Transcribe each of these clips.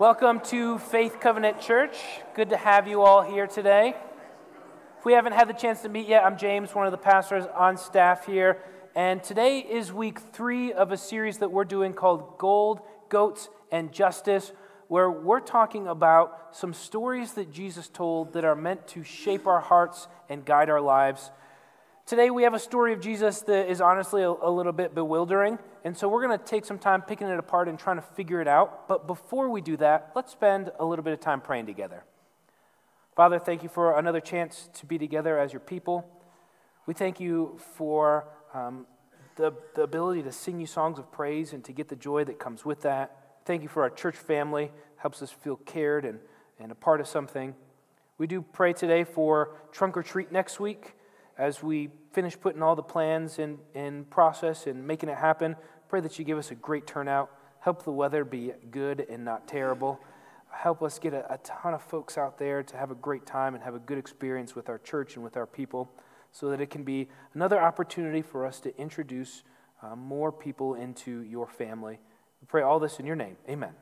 Welcome to Faith Covenant Church. Good to have you all here today. If we haven't had the chance to meet yet, I'm James, one of the pastors on staff here. And today is week three of a series that we're doing called Gold, Goats, and Justice, where we're talking about some stories that Jesus told that are meant to shape our hearts and guide our lives. Today, we have a story of Jesus that is honestly a, a little bit bewildering. And so, we're going to take some time picking it apart and trying to figure it out. But before we do that, let's spend a little bit of time praying together. Father, thank you for another chance to be together as your people. We thank you for um, the, the ability to sing you songs of praise and to get the joy that comes with that. Thank you for our church family, helps us feel cared and, and a part of something. We do pray today for trunk or treat next week as we finish putting all the plans in, in process and making it happen, pray that you give us a great turnout. Help the weather be good and not terrible. Help us get a, a ton of folks out there to have a great time and have a good experience with our church and with our people so that it can be another opportunity for us to introduce uh, more people into your family. We pray all this in your name. Amen.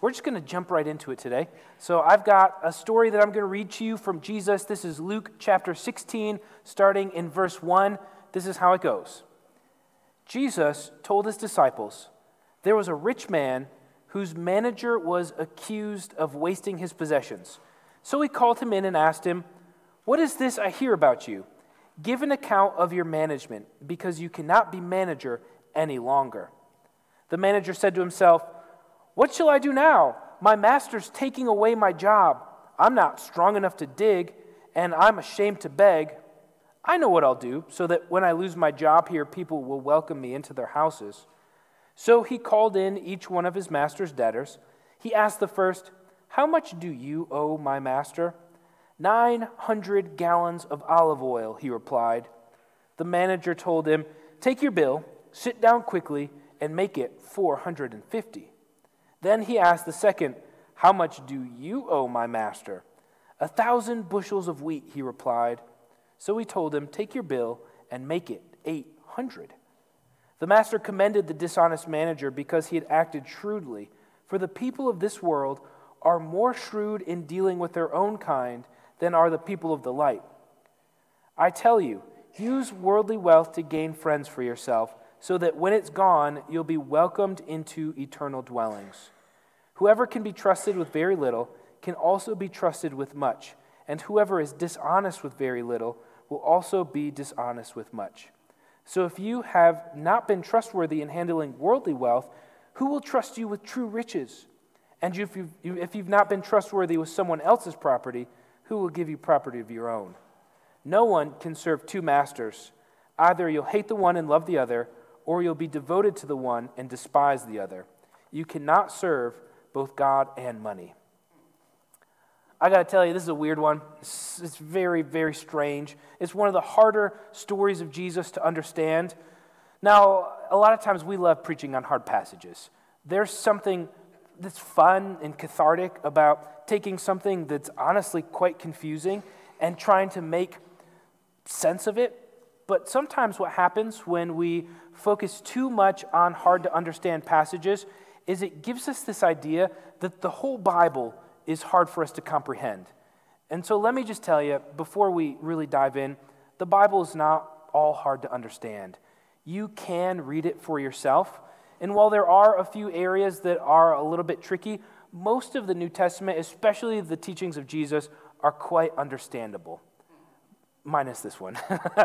We're just going to jump right into it today. So, I've got a story that I'm going to read to you from Jesus. This is Luke chapter 16, starting in verse 1. This is how it goes Jesus told his disciples, There was a rich man whose manager was accused of wasting his possessions. So he called him in and asked him, What is this I hear about you? Give an account of your management, because you cannot be manager any longer. The manager said to himself, what shall I do now? My master's taking away my job. I'm not strong enough to dig, and I'm ashamed to beg. I know what I'll do, so that when I lose my job here, people will welcome me into their houses. So he called in each one of his master's debtors. He asked the first, How much do you owe my master? Nine hundred gallons of olive oil, he replied. The manager told him, Take your bill, sit down quickly, and make it four hundred and fifty. Then he asked the second, How much do you owe my master? A thousand bushels of wheat, he replied. So he told him, Take your bill and make it eight hundred. The master commended the dishonest manager because he had acted shrewdly. For the people of this world are more shrewd in dealing with their own kind than are the people of the light. I tell you, use worldly wealth to gain friends for yourself so that when it's gone, you'll be welcomed into eternal dwellings. Whoever can be trusted with very little can also be trusted with much, and whoever is dishonest with very little will also be dishonest with much. So if you have not been trustworthy in handling worldly wealth, who will trust you with true riches? And if you've, if you've not been trustworthy with someone else's property, who will give you property of your own? No one can serve two masters. Either you'll hate the one and love the other, or you'll be devoted to the one and despise the other. You cannot serve both God and money. I got to tell you, this is a weird one. It's, it's, very, very strange. It's one of the harder stories of Jesus to understand. Now, a lot of times we love preaching on hard passages. There's something that's fun and cathartic about taking something that's honestly quite confusing and trying to make sense of it but sometimes what happens when we focus too much on hard to understand passages is it gives us this idea that the whole Bible is hard for us to comprehend. And so let me just tell you, before we really dive in, the Bible is not all hard to understand. You can read it for yourself. And while there are a few areas that are a little bit tricky, most of the New Testament, especially the teachings of Jesus, are quite understandable minus this one.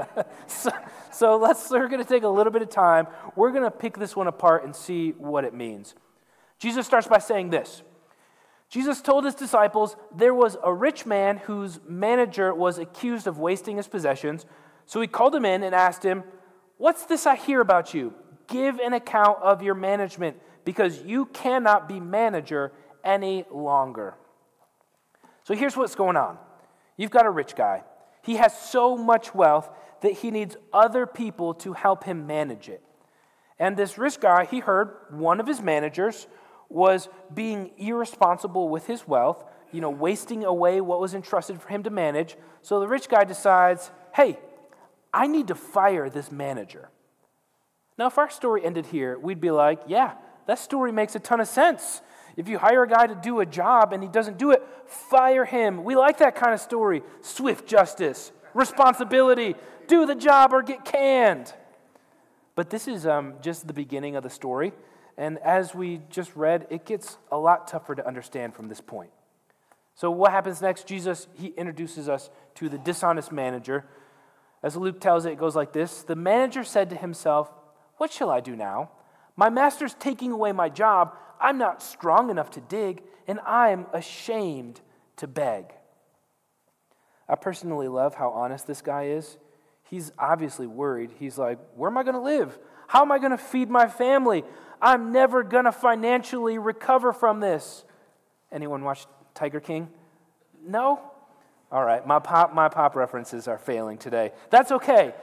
so, so let's, we're going to take a little bit of time. We're going to pick this one apart and see what it means. Jesus starts by saying this Jesus told his disciples there was a rich man whose manager was accused of wasting his possessions. So he called him in and asked him, What's this I hear about you? Give an account of your management because you cannot be manager any longer. So here's what's going on. You've got a rich guy. He has so much wealth that he needs other people to help him manage it. And this rich guy, he heard one of his managers was being irresponsible with his wealth, you know, wasting away what was entrusted for him to manage. So the rich guy decides, hey, I need to fire this manager. Now, if our story ended here, we'd be like, yeah, that story makes a ton of sense. If you hire a guy to do a job and he doesn't do it, fire him. We like that kind of story. Swift justice, responsibility, do the job or get canned. But this is um, just the beginning of the story. And as we just read, it gets a lot tougher to understand from this point. So, what happens next? Jesus, he introduces us to the dishonest manager. As Luke tells it, it goes like this The manager said to himself, What shall I do now? My master's taking away my job. I'm not strong enough to dig, and I'm ashamed to beg. I personally love how honest this guy is. He's obviously worried. He's like, Where am I going to live? How am I going to feed my family? I'm never going to financially recover from this. Anyone watch Tiger King? No? All right, my pop, my pop references are failing today. That's okay.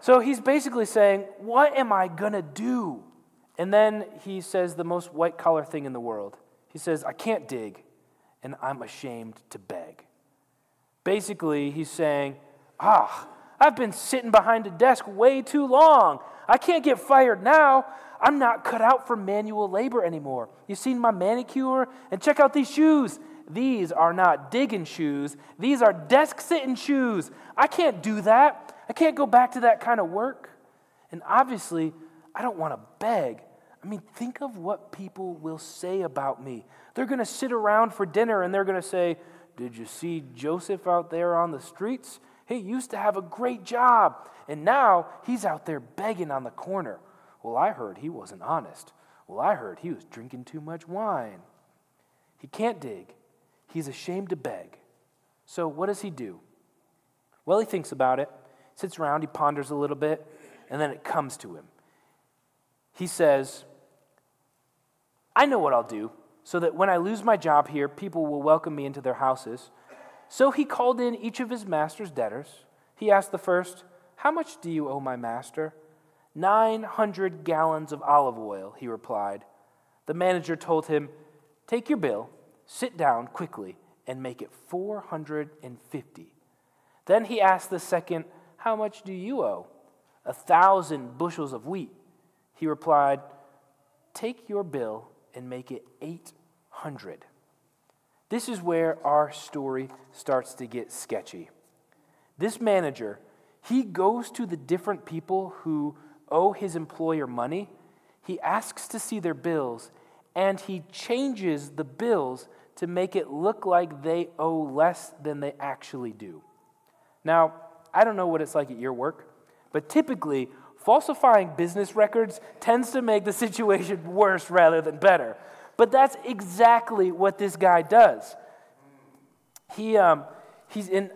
So he's basically saying, What am I going to do? And then he says the most white collar thing in the world. He says, I can't dig, and I'm ashamed to beg. Basically, he's saying, Ah, I've been sitting behind a desk way too long. I can't get fired now. I'm not cut out for manual labor anymore. You've seen my manicure? And check out these shoes. These are not digging shoes, these are desk sitting shoes. I can't do that. I can't go back to that kind of work. And obviously, I don't want to beg. I mean, think of what people will say about me. They're going to sit around for dinner and they're going to say, Did you see Joseph out there on the streets? He used to have a great job, and now he's out there begging on the corner. Well, I heard he wasn't honest. Well, I heard he was drinking too much wine. He can't dig. He's ashamed to beg. So, what does he do? Well, he thinks about it, sits around, he ponders a little bit, and then it comes to him. He says, I know what I'll do so that when I lose my job here, people will welcome me into their houses. So he called in each of his master's debtors. He asked the first, How much do you owe my master? Nine hundred gallons of olive oil, he replied. The manager told him, Take your bill, sit down quickly, and make it 450. Then he asked the second, How much do you owe? A thousand bushels of wheat. He replied, Take your bill and make it 800. This is where our story starts to get sketchy. This manager, he goes to the different people who owe his employer money, he asks to see their bills, and he changes the bills to make it look like they owe less than they actually do. Now, I don't know what it's like at your work, but typically, falsifying business records tends to make the situation worse rather than better. But that's exactly what this guy does. He, um, he's in,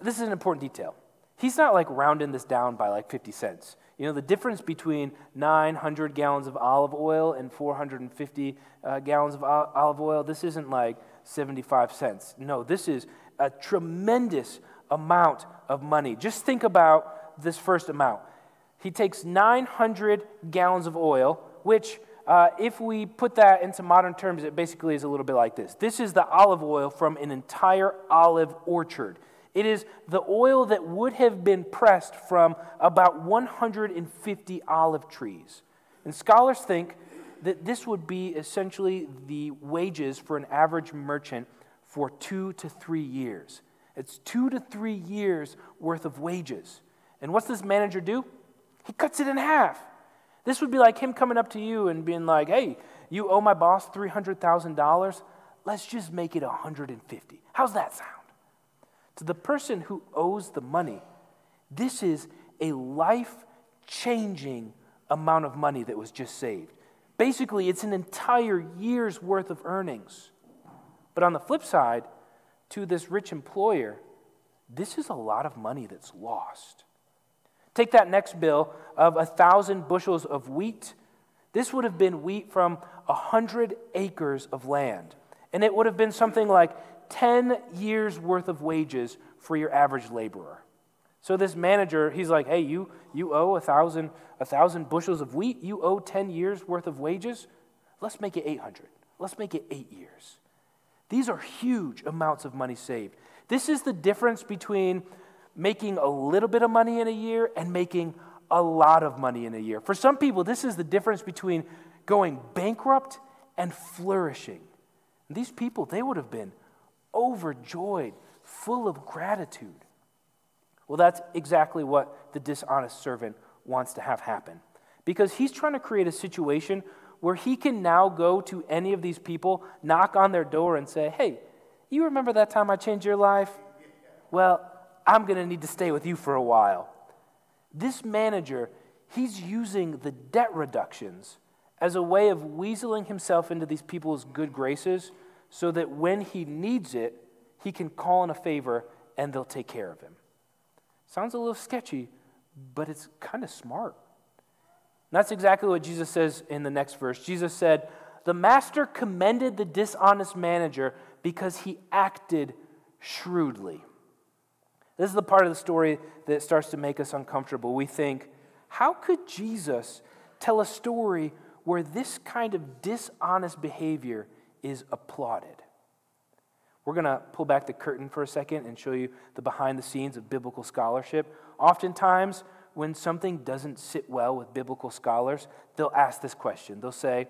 this is an important detail. He's not like rounding this down by like 50 cents. You know, the difference between 900 gallons of olive oil and 450 uh, gallons of olive oil, this isn't like 75 cents. No, this is a tremendous amount of money. Just think about this first amount. He takes 900 gallons of oil, which uh, if we put that into modern terms, it basically is a little bit like this. This is the olive oil from an entire olive orchard. It is the oil that would have been pressed from about 150 olive trees. And scholars think that this would be essentially the wages for an average merchant for two to three years. It's two to three years worth of wages. And what's this manager do? He cuts it in half. This would be like him coming up to you and being like, hey, you owe my boss $300,000. Let's just make it 150. How's that sound? To the person who owes the money, this is a life changing amount of money that was just saved. Basically, it's an entire year's worth of earnings. But on the flip side, to this rich employer, this is a lot of money that's lost. Take that next bill of a thousand bushels of wheat. This would have been wheat from a hundred acres of land. And it would have been something like 10 years worth of wages for your average laborer. So this manager, he's like, hey, you, you owe a thousand, a thousand bushels of wheat. You owe 10 years worth of wages. Let's make it 800. Let's make it eight years. These are huge amounts of money saved. This is the difference between making a little bit of money in a year and making a lot of money in a year. For some people, this is the difference between going bankrupt and flourishing. These people, they would have been overjoyed, full of gratitude. Well, that's exactly what the dishonest servant wants to have happen. Because he's trying to create a situation where he can now go to any of these people, knock on their door, and say, Hey, you remember that time I changed your life? Well, I'm going to need to stay with you for a while. This manager, he's using the debt reductions as a way of weaseling himself into these people's good graces so that when he needs it, he can call in a favor and they'll take care of him. Sounds a little sketchy, but it's kind of smart. And that's exactly what Jesus says in the next verse. Jesus said, The master commended the dishonest manager because he acted shrewdly. This is the part of the story that starts to make us uncomfortable. We think, how could Jesus tell a story where this kind of dishonest behavior is applauded? We're going to pull back the curtain for a second and show you the behind the scenes of biblical scholarship. Oftentimes, when something doesn't sit well with biblical scholars, they'll ask this question. They'll say,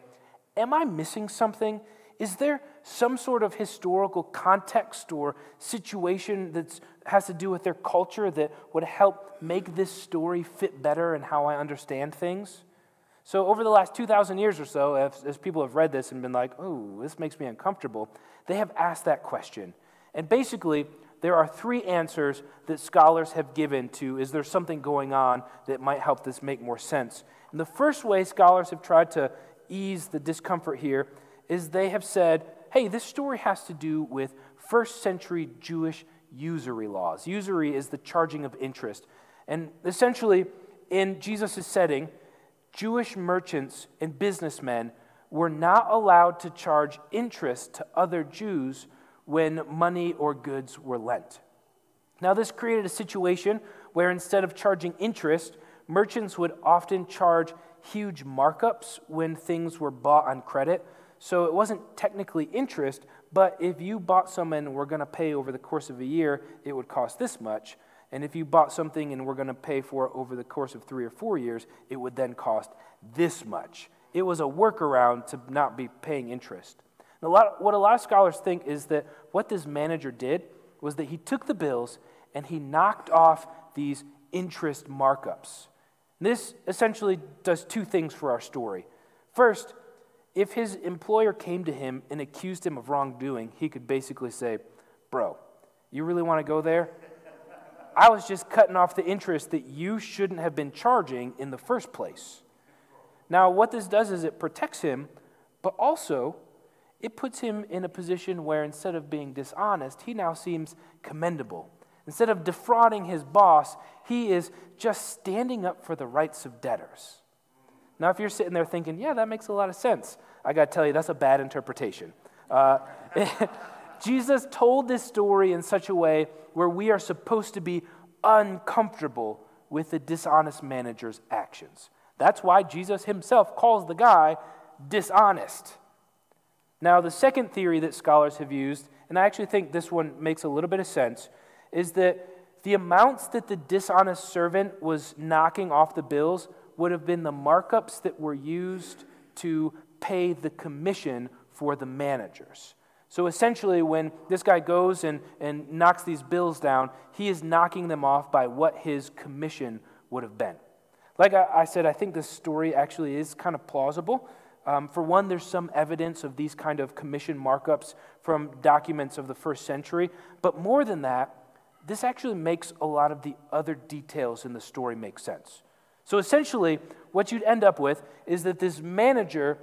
Am I missing something? Is there some sort of historical context or situation that has to do with their culture that would help make this story fit better in how I understand things? So, over the last 2,000 years or so, as, as, people have read this and been like, oh, this makes me uncomfortable, they have asked that question. And basically, there are three answers that scholars have given to is there something going on that might help this make more sense? And the first way scholars have tried to ease the discomfort here is they have said, hey, this story has to do with first century Jewish usury laws. Usury is the charging of interest. And essentially, in Jesus' setting, Jewish merchants and businessmen were not allowed to charge interest to other Jews when money or goods were lent. Now, this created a situation where instead of charging interest, merchants would often charge huge markups when things were bought on credit. So it wasn't technically interest, but if you bought something and were going to pay over the course of a year, it would cost this much. And if you bought something and were going to pay for it over the course of three or four years, it would then cost this much. It was a workaround to not be paying interest. A lot, what a lot of scholars think is that what this manager did was that he took the bills and he knocked off these interest markups. This essentially does two things for our story. First, if his employer came to him and accused him of wrongdoing, he could basically say, Bro, you really want to go there? I was just cutting off the interest that you shouldn't have been charging in the first place. Now, what this does is it protects him, but also it puts him in a position where instead of being dishonest, he now seems commendable. Instead of defrauding his boss, he is just standing up for the rights of debtors. Now, if you're sitting there thinking, yeah, that makes a lot of sense, I got to tell you, that's a bad interpretation. Uh, Jesus told this story in such a way where we are supposed to be uncomfortable with the dishonest manager's actions. That's why Jesus himself calls the guy dishonest. Now, the second theory that scholars have used, and I actually think this one makes a little bit of sense, is that the amounts that the dishonest servant was knocking off the bills would have been the markups that were used to pay the commission for the managers. So essentially, when this guy goes and, and knocks these bills down, he is knocking them off by what his commission would have been. Like I, I said, I think this story actually is kind of plausible. Um, for one, there's some evidence of these kind of commission markups from documents of the first century. But more than that, this actually makes a lot of the other details in the story make sense. So essentially, what you'd end up with is that this manager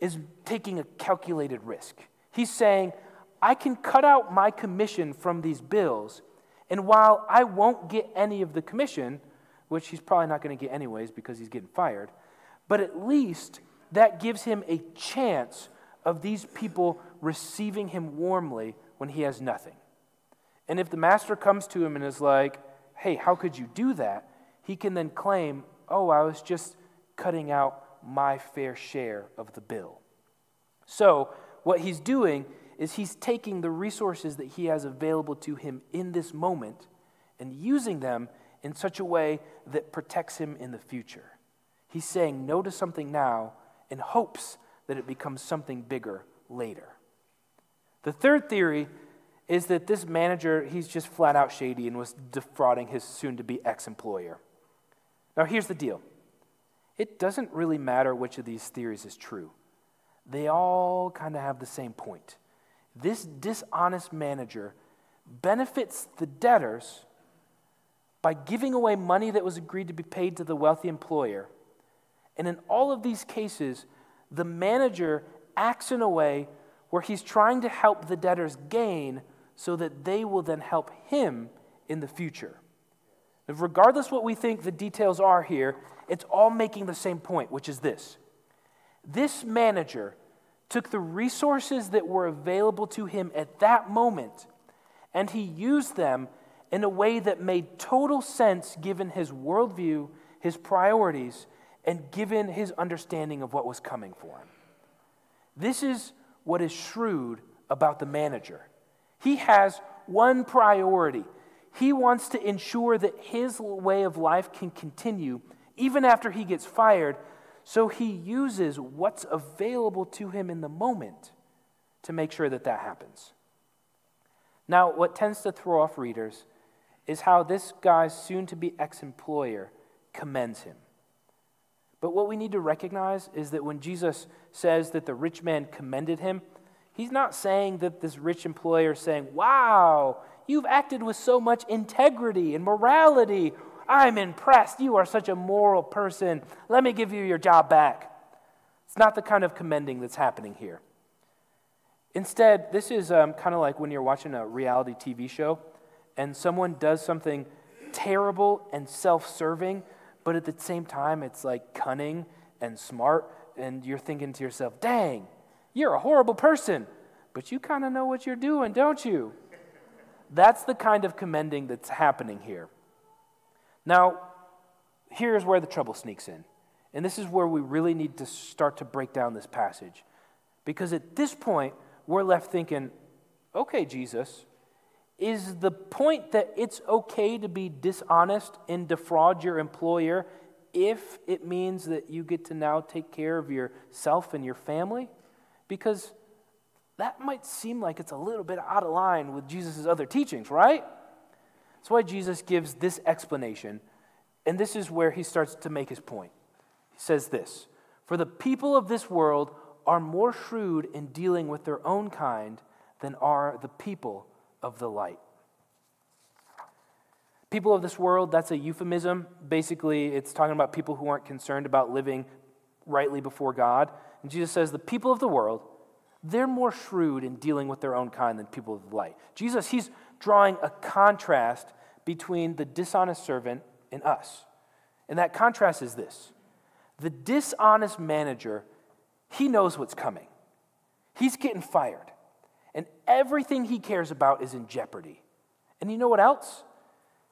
is taking a calculated risk. He's saying, I can cut out my commission from these bills, and while I won't get any of the commission, which he's probably not going to get anyways because he's getting fired, but at least that gives him a chance of these people receiving him warmly when he has nothing. And if the master comes to him and is like, hey, how could you do that? He can then claim, oh, I was just cutting out my fair share of the bill. So, what he's doing is he's taking the resources that he has available to him in this moment and using them in such a way that protects him in the future. He's saying no to something now in hopes that it becomes something bigger later. The third theory is that this manager, he's just flat out shady and was defrauding his soon to be ex employer. Now, here's the deal it doesn't really matter which of these theories is true, they all kind of have the same point. This dishonest manager benefits the debtors by giving away money that was agreed to be paid to the wealthy employer. And in all of these cases, the manager acts in a way where he's trying to help the debtors gain so that they will then help him in the future. Regardless what we think the details are here, it's all making the same point, which is this. This manager took the resources that were available to him at that moment and he used them in a way that made total sense given his worldview, his priorities, and given his understanding of what was coming for him. This is what is shrewd about the manager. He has one priority. He wants to ensure that his way of life can continue even after he gets fired, so he uses what's available to him in the moment to make sure that that happens. Now, what tends to throw off readers is how this guy's soon to be ex employer commends him. But what we need to recognize is that when Jesus says that the rich man commended him, He's not saying that this rich employer is saying, Wow, you've acted with so much integrity and morality. I'm impressed. You are such a moral person. Let me give you your job back. It's not the kind of commending that's happening here. Instead, this is um, kind of like when you're watching a reality TV show and someone does something terrible and self serving, but at the same time, it's like cunning and smart, and you're thinking to yourself, dang, you're a horrible person, but you kind of know what you're doing, don't you? That's the kind of commending that's happening here. Now, here's where the trouble sneaks in. And this is where we really need to start to break down this passage. Because at this point, we're left thinking, okay, Jesus, is the point that it's okay to be dishonest and defraud your employer if it means that you get to now take care of yourself and your family? Because that might seem like it's a little bit out of line with Jesus' other teachings, right? That's why Jesus gives this explanation, and this is where he starts to make his point. He says this For the people of this world are more shrewd in dealing with their own kind than are the people of the light. People of this world, that's a euphemism. Basically, it's talking about people who aren't concerned about living rightly before God. And Jesus says, the people of the world, they're more shrewd in dealing with their own kind than people of the light. Jesus, he's drawing a contrast between the dishonest servant and us. And that contrast is this the dishonest manager, he knows what's coming. He's getting fired, and everything he cares about is in jeopardy. And you know what else?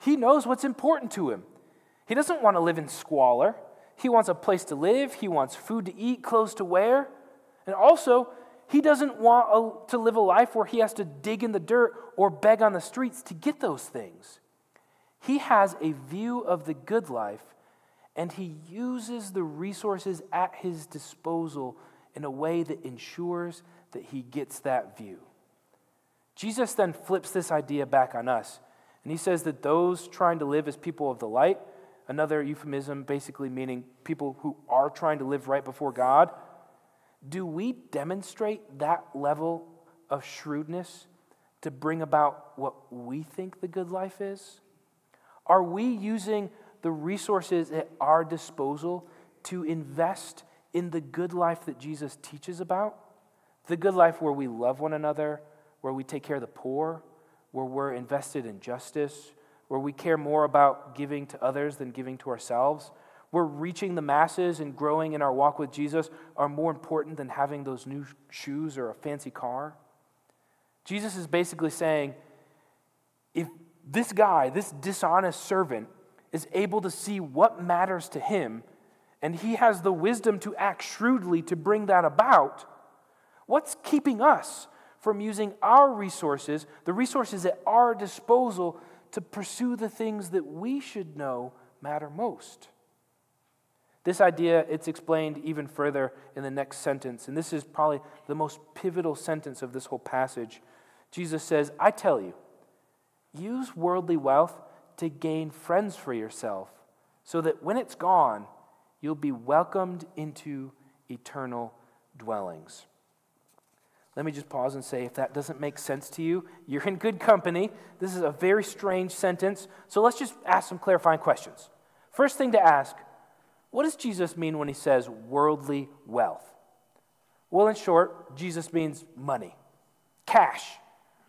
He knows what's important to him. He doesn't want to live in squalor. He wants a place to live, he wants food to eat, clothes to wear. And also, he doesn't want to live a life where he has to dig in the dirt or beg on the streets to get those things. He has a view of the good life, and he uses the resources at his disposal in a way that ensures that he gets that view. Jesus then flips this idea back on us, and he says that those trying to live as people of the light another euphemism basically meaning people who are trying to live right before God, do we demonstrate that level of shrewdness to bring about what we think the good life is? Are we using the resources at our disposal to invest in the good life that Jesus teaches about? The good life where we love one another, where we take care of the poor, where we're invested in justice, where we care more about giving to others than giving to ourselves, where reaching the masses and growing in our walk with Jesus are more important than having those new shoes or a fancy car. Jesus is basically saying if this guy, this dishonest servant, is able to see what matters to him, and he has the wisdom to act shrewdly to bring that about, what's keeping us from using our resources, the resources at our disposal, to pursue the things that we should know matter most. This idea, it's explained even further in the next sentence, and this is probably the most pivotal sentence of this whole passage. Jesus says, I tell you, use worldly wealth to gain friends for yourself, so that when it's gone, you'll be welcomed into eternal dwellings. Let me just pause and say if that doesn't make sense to you, you're in good company. This is a very strange sentence. So let's just ask some clarifying questions. First thing to ask what does Jesus mean when he says worldly wealth? Well, in short, Jesus means money, cash,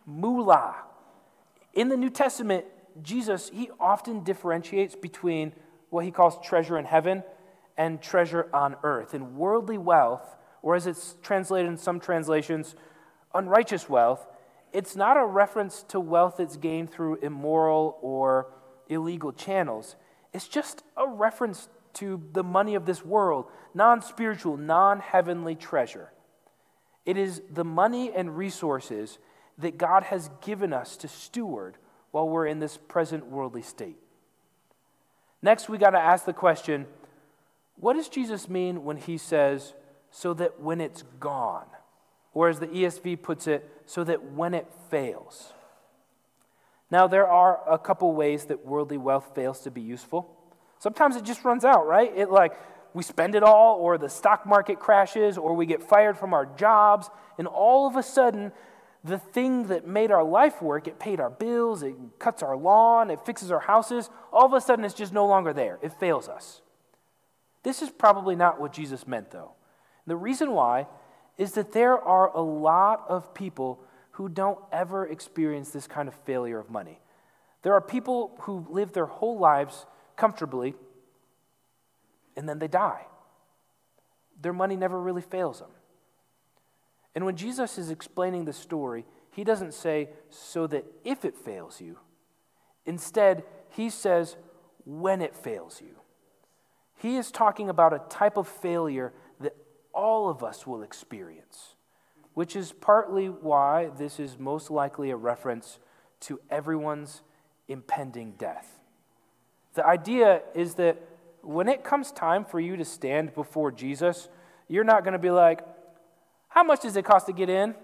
moolah. In the New Testament, Jesus, he often differentiates between what he calls treasure in heaven and treasure on earth. And worldly wealth, or as it's translated in some translations, unrighteous wealth, it's not a reference to wealth that's gained through immoral or illegal channels. It's just a reference to the money of this world, non spiritual, non heavenly treasure. It is the money and resources that God has given us to steward while we're in this present worldly state. Next, we got to ask the question what does Jesus mean when he says, so that when it's gone? Or as the ESV puts it, so that when it fails. Now, there are a couple ways that worldly wealth fails to be useful. Sometimes it just runs out, right? It like we spend it all, or the stock market crashes, or we get fired from our jobs, and all of a sudden, the thing that made our life work, it paid our bills, it cuts our lawn, it fixes our houses, all of a sudden it's just no longer there. It fails us. This is probably not what Jesus meant, though. The reason why is that there are a lot of people who don't ever experience this kind of failure of money. There are people who live their whole lives comfortably, and then they die. Their money never really fails them. And when Jesus is explaining the story, he doesn't say, so that if it fails you. Instead, he says, when it fails you. He is talking about a type of failure that all of us will experience, which is partly why this is most likely a reference to everyone's impending death. The idea is that when it comes time for you to stand before Jesus, you're not going to be like, How much does it cost to get in?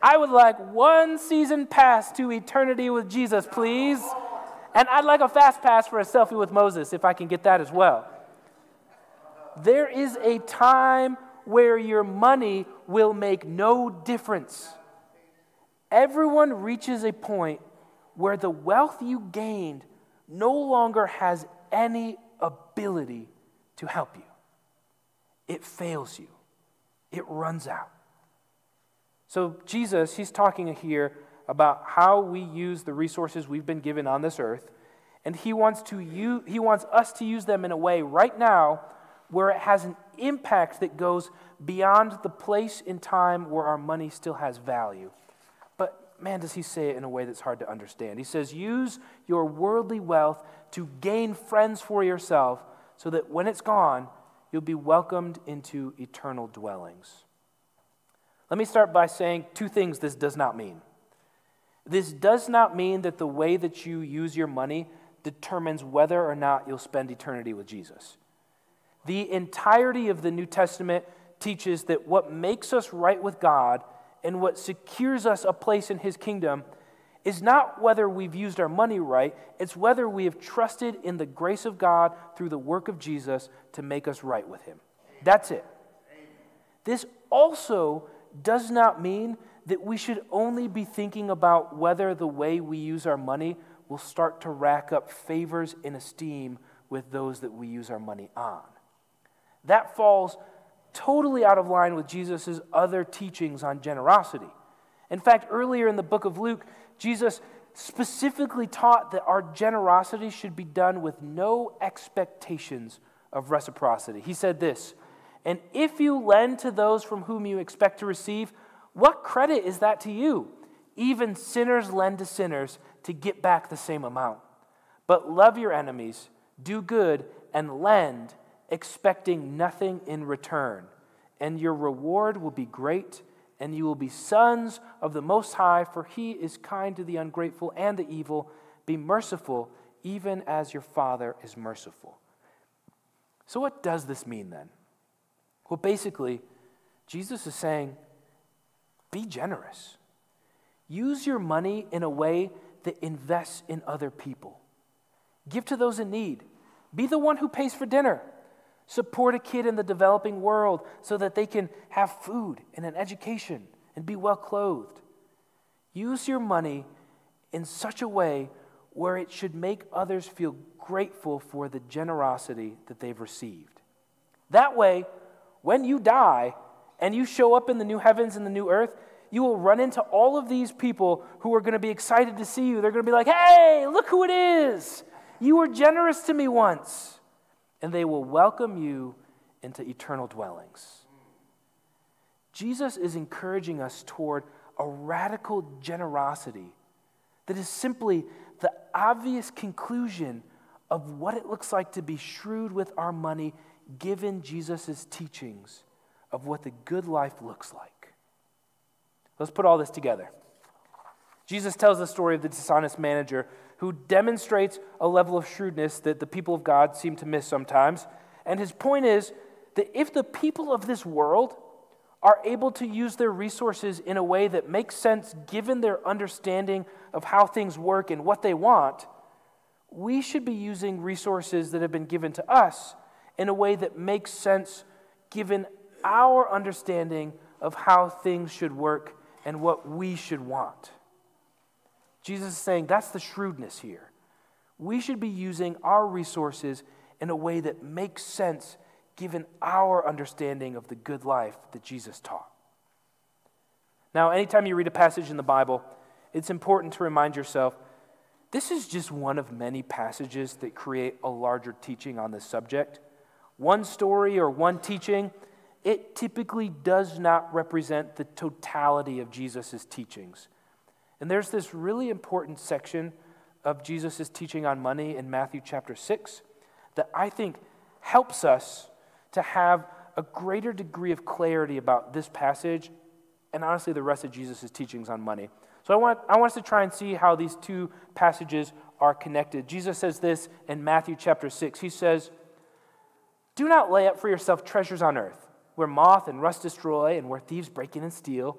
I would like one season pass to eternity with Jesus, please. And I'd like a fast pass for a selfie with Moses if I can get that as well. There is a time where your money will make no difference. Everyone reaches a point where the wealth you gained no longer has any ability to help you. It fails you, it runs out. So, Jesus, he's talking here about how we use the resources we've been given on this earth, and he wants, to use, he wants us to use them in a way right now where it has an impact that goes beyond the place in time where our money still has value man, does he say it in a way that's hard to understand. He says, Use your worldly wealth to gain friends for yourself so that when it's gone, you'll be welcomed into eternal dwellings. Let me start by saying two things this does not mean. This does not mean that the way that you use your money determines whether or not you'll spend eternity with Jesus. The entirety of the New Testament teaches that what makes us right with God and what secures us a place in His kingdom is not whether we've used our money right, it's whether we have trusted in the grace of God through the work of Jesus to make us right with Him. That's it. This also does not mean that we should only be thinking about whether the way we use our money will start to rack up favors and esteem with those that we use our money on. That falls totally out of line with Jesus' other teachings on generosity. In fact, earlier in the book of Luke, Jesus specifically taught that our generosity should be done with no expectations of reciprocity. He said this And if you lend to those from whom you expect to receive, what credit is that to you? Even sinners lend to sinners to get back the same amount. But love your enemies, do good, and lend expecting nothing in return. And your reward will be great, and you will be sons of the Most High, for he is kind to the ungrateful and the evil. Be merciful, even as your Father is merciful. So, what does this mean then? Well, basically, Jesus is saying, be generous. Use your money in a way that invests in other people. Give to those in need. Be the one who pays for dinner. Support a kid in the developing world so that they can have food and an education and be well clothed. Use your money in such a way where it should make others feel grateful for the generosity that they've received. That way, when you die and you show up in the new heavens and the new earth, you will run into all of these people who are going to be excited to see you. They're going to be like, hey, look who it is. You were generous to me once. And they will welcome you into eternal dwellings. Jesus is encouraging us toward a radical generosity that is simply the obvious conclusion of what it looks like to be shrewd with our money given Jesus' teachings of what the good life looks like. Let's put all this together. Jesus tells the story of the dishonest manager who demonstrates a level of shrewdness that the people of God seem to miss sometimes. And his point is that if the people of this world are able to use their resources in a way that makes sense given their understanding of how things work and what they want, we should be using resources that have been given to us in a way that makes sense given our understanding of how things should work and what we should want. Jesus is saying that's the shrewdness here. We should be using our resources in a way that makes sense given our understanding of the good life that Jesus taught. Now, anytime you read a passage in the Bible, it's important to remind yourself this is just one of many passages that create a larger teaching on this subject. One story or one teaching, it typically does not represent the totality of Jesus' teachings. And there's this really important section of Jesus' teaching on money in Matthew chapter 6 that I think helps us to have a greater degree of clarity about this passage and honestly the rest of Jesus' teachings on money. So I want, I want us to try and see how these two passages are connected. Jesus says this in Matthew chapter 6. He says, Do not lay up for yourself treasures on earth, where moth and rust destroy and where thieves break in and steal,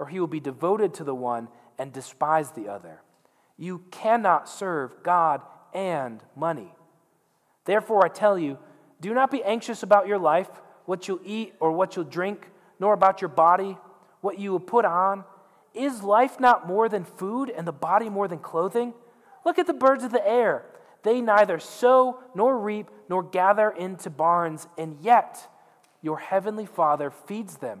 or he will be devoted to the one and despise the other. You cannot serve God and money. Therefore, I tell you, do not be anxious about your life what you'll eat or what you'll drink, nor about your body, what you will put on. Is life not more than food and the body more than clothing? Look at the birds of the air. They neither sow nor reap nor gather into barns, and yet your heavenly Father feeds them.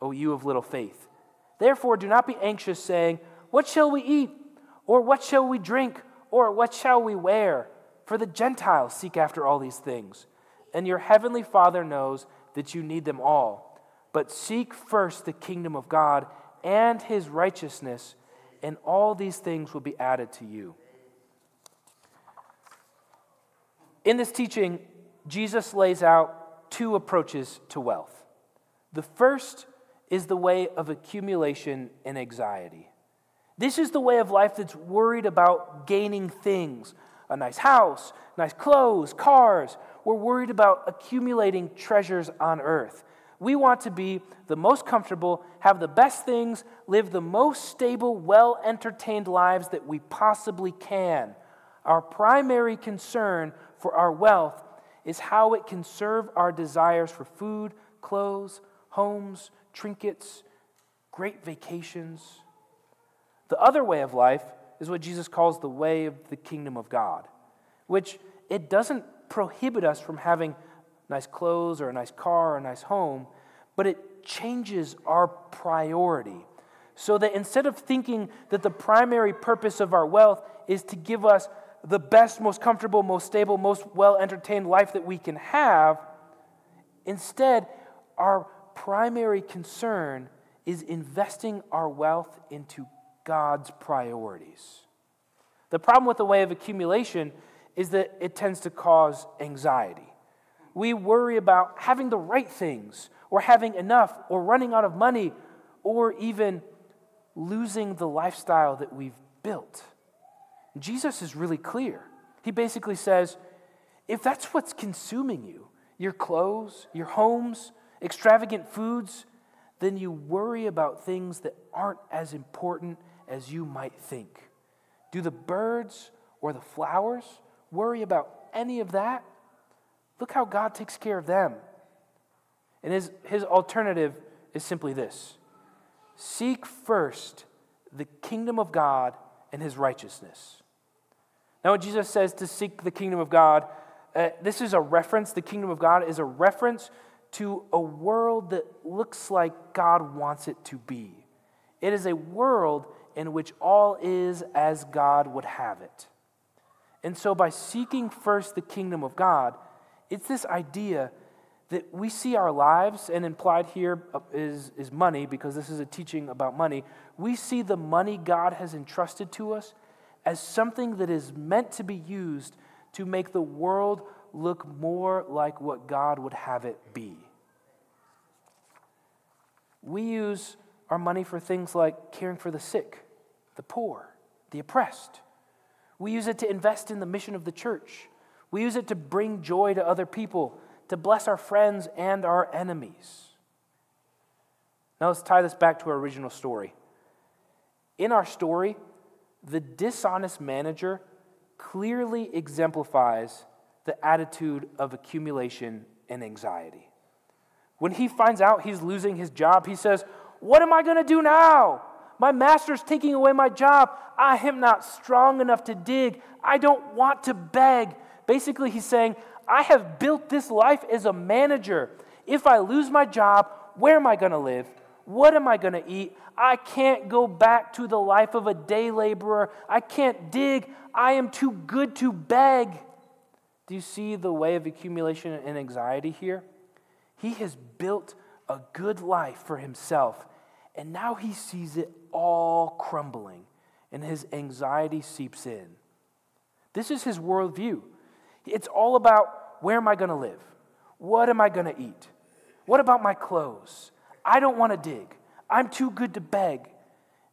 O you of little faith? Therefore, do not be anxious, saying, What shall we eat? Or what shall we drink? Or what shall we wear? For the Gentiles seek after all these things and your heavenly Father knows that you need them all. But seek first the kingdom of God and his righteousness, and all these things will be added to you. In this teaching, Jesus lays out two approaches to wealth. The first is the way of accumulation and anxiety. This is the way of life that's worried about gaining things a nice house, nice clothes, cars, we're worried about accumulating treasures on earth. We want to be the most comfortable, have the best things, live the most stable, well entertained lives that we possibly can. Our primary concern for our wealth is how it can serve our desires for food, clothes, homes, trinkets, great vacations. The other way of life is what Jesus calls the way of the kingdom of God, which it doesn't prohibit us from having nice clothes or a nice car or a nice home, but it changes our priority. So that instead of thinking that the primary purpose of our wealth is to give us the best, most comfortable, most stable, most well entertained life that we can have, instead, our primary concern is investing our wealth into God's priorities. The problem with the way of accumulation is that it tends to cause anxiety. We worry about having the right things, or having enough, or running out of money, or even losing the lifestyle that we've built. Jesus is really clear. He basically says if that's what's consuming you, your clothes, your homes, extravagant foods, then you worry about things that aren't as important as you might think. Do the birds or the flowers worry about any of that? Look how God takes care of them. And his, his alternative is simply this Seek first the kingdom of God and his righteousness. Now, when Jesus says to seek the kingdom of God, uh, this is a reference, the kingdom of God is a reference to a world that looks like God wants it to be. It is a world in which all is as God would have it. And so, by seeking first the kingdom of God, it's this idea that we see our lives, and implied here is, is money, because this is a teaching about money. We see the money God has entrusted to us as something that is meant to be used to make the world look more like what God would have it be. We use our money for things like caring for the sick, the poor, the oppressed. We use it to invest in the mission of the church. We use it to bring joy to other people to bless our friends and our enemies. Now let's tie this back to our original story. In our story, the dishonest manager clearly exemplifies the attitude of accumulation and anxiety. When he finds out he's losing his job, he says, What am I going to do now? My master's taking away my job. I am not strong enough to dig. I don't want to beg. Basically, he's saying, I have built this life as a manager. If I lose my job, where am I going to live? What am I going to eat? I can't go back to the life of a day laborer. I can't dig. I am too good to beg. Do you see the way of accumulation and anxiety here? He has built a good life for himself, and now he sees it all crumbling, and his anxiety seeps in. This is his worldview. It's all about where am I going to live? What am I going to eat? What about my clothes? I don't want to dig. I'm too good to beg.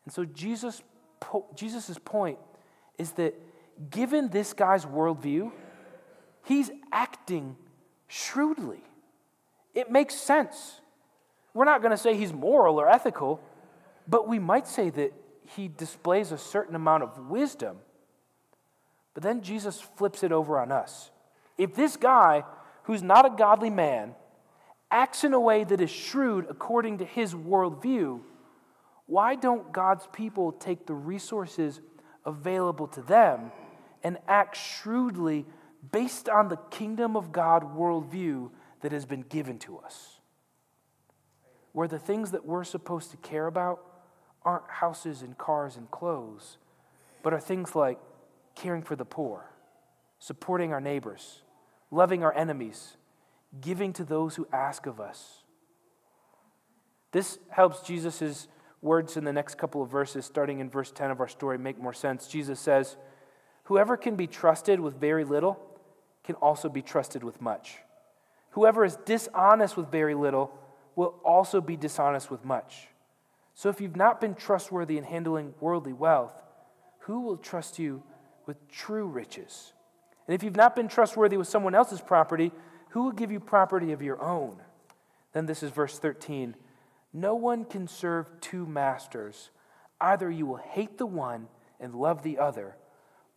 And so Jesus, Jesus' point is that given this guy's worldview, he's acting shrewdly. It makes sense. We're not going to say he's moral or ethical, but we might say that he displays a certain amount of wisdom but then Jesus flips it over on us. If this guy, who's not a godly man, acts in a way that is shrewd according to his worldview, why don't God's people take the resources available to them and act shrewdly based on the kingdom of God worldview that has been given to us? Where the things that we're supposed to care about aren't houses and cars and clothes, but are things like caring for the poor, supporting our neighbors, loving our enemies, giving to those who ask of us. This helps Jesus' words in the next couple of verses, starting in verse 10 of our story, make more sense. Jesus says, Whoever can be trusted with very little can also be trusted with much. Whoever is dishonest with very little will also be dishonest with much. So if you've not been trustworthy in handling worldly wealth, who will trust you with true riches. And if you've not been trustworthy with someone else's property, who will give you property of your own? Then this is verse 13. No one can serve two masters. Either you will hate the one and love the other,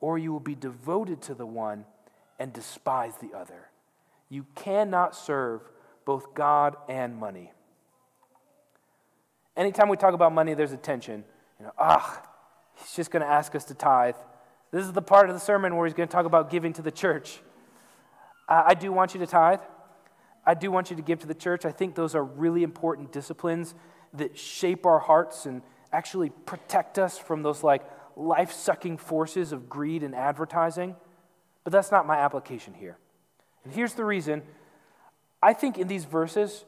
or you will be devoted to the one and despise the other. You cannot serve both God and money. Anytime we talk about money, there's a tension. You know, ah, he's just going to ask us to tithe. This is the part of the sermon where he's going to talk about giving to the church. Uh, I do want you to tithe. I do want you to give to the church. I think those are really important disciplines that shape our hearts and actually protect us from those like life sucking forces of greed and advertising. But that's not my application here. And here's the reason I think in these verses,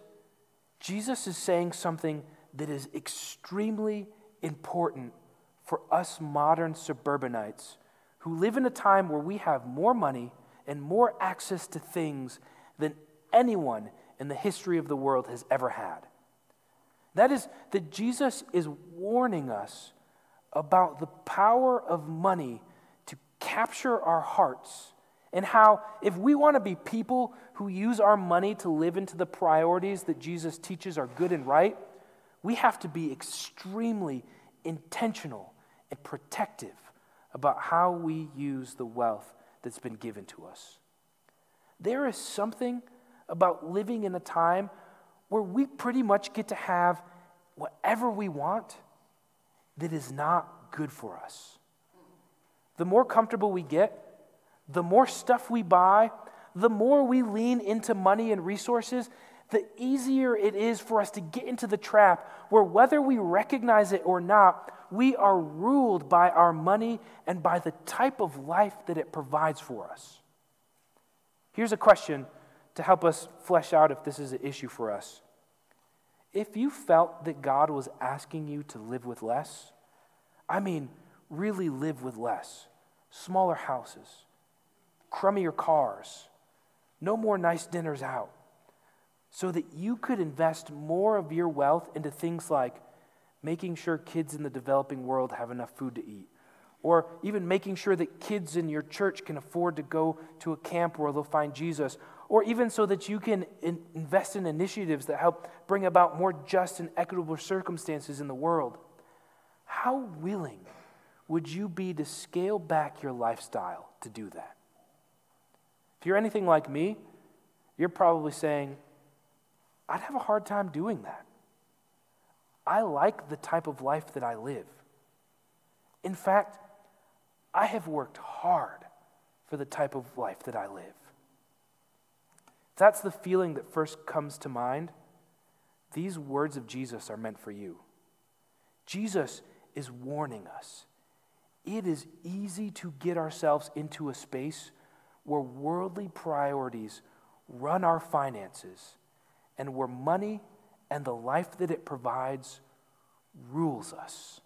Jesus is saying something that is extremely important for us modern suburbanites who live in a time where we have more money and more access to things than anyone in the history of the world has ever had. That is, that Jesus is warning us about the power of money capture our hearts, and how, if we want to be people who use our money to live into the priorities that Jesus teaches are good and right, we have to be extremely intentional and protective about how we use the wealth that's been given to us. There is something about living in a time where we pretty much get to have whatever we want that is not good for us. The more comfortable we get, the more stuff we buy, the more we lean into money and resources, the easier it is for us to get into the trap where, whether we recognize it or not, we are ruled by our money and by the type of life that it provides for us. Here's a question to help us flesh out if this is an issue for us. If you felt that God was asking you to live with less, I mean, really live with less, smaller houses, crummier cars, no more nice dinners out, so that you could invest more of your wealth into things like making sure kids in the developing world have enough food to eat, or even making sure that kids in your church can afford to go to a camp where they'll find Jesus, or even so that you can in- invest in initiatives that help bring about more just and equitable circumstances in the world. How willing would you be to scale back your lifestyle to do that? If you're anything like me, you're probably saying, I'd have a hard time doing that. I like the type of life that I live. In fact, I have worked hard for the type of life that I live that's the feeling that first comes to mind, these words of Jesus are meant for you. Jesus is warning us. It is easy to get ourselves into a space where worldly priorities run our finances and where money and the life that it provides rules us.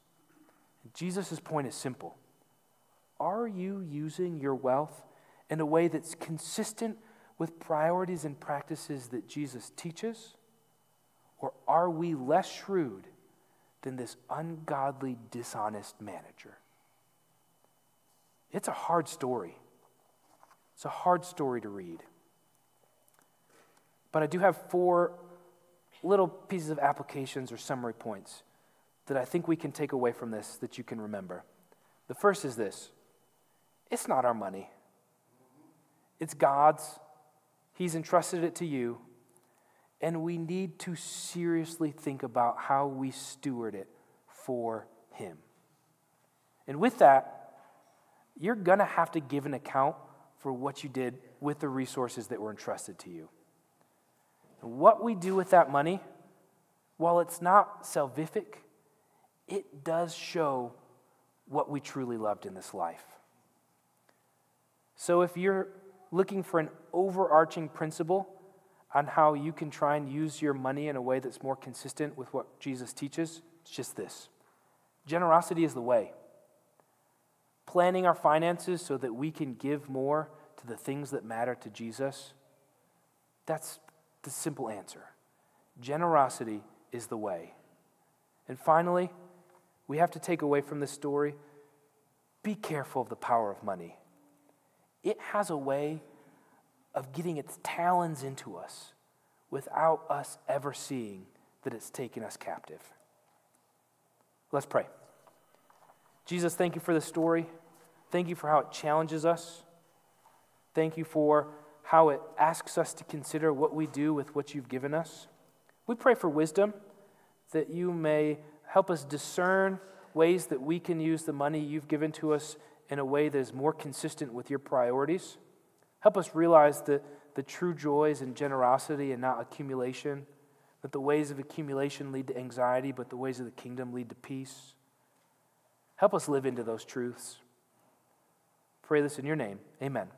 Jesus' point is simple. Are you using your wealth in a way that's consistent with priorities and practices that Jesus teaches? Or are we less shrewd than this ungodly, dishonest manager? It's a hard story. It's a hard story to read. But I do have four little pieces of applications or summary points that I think we can take away from this that you can remember. The first is this it's not our money, it's God's. He's entrusted it to you, and we need to seriously think about how we steward it for Him. And with that, you're going to have to give an account for what you did with the resources that were entrusted to you. what we do with that money, while it's not salvific, it does show what we truly loved in this life. So if you're looking for an overarching principle on how you can try and use your money in a way that's more consistent with what Jesus teaches, it's just this generosity is the way. Planning our finances so that we can give more to the things that matter to Jesus, that's the simple answer. Generosity is the way. And finally, we have to take away from this story be careful of the power of money it has a way of getting its talons into us without us ever seeing that it's taken us captive. Let's pray. Jesus, thank you for the story. Thank you for how it challenges us. Thank you for how it asks us to consider what we do with what you've given us. We pray for wisdom that you may help us discern ways that we can use the money you've given to us in a way that is more consistent with your priorities. Help us realize the, the true joys and generosity and not accumulation, that the ways of accumulation lead to anxiety, but the ways of the kingdom lead to peace. Help us live into those truths. Pray this in your name. Amen.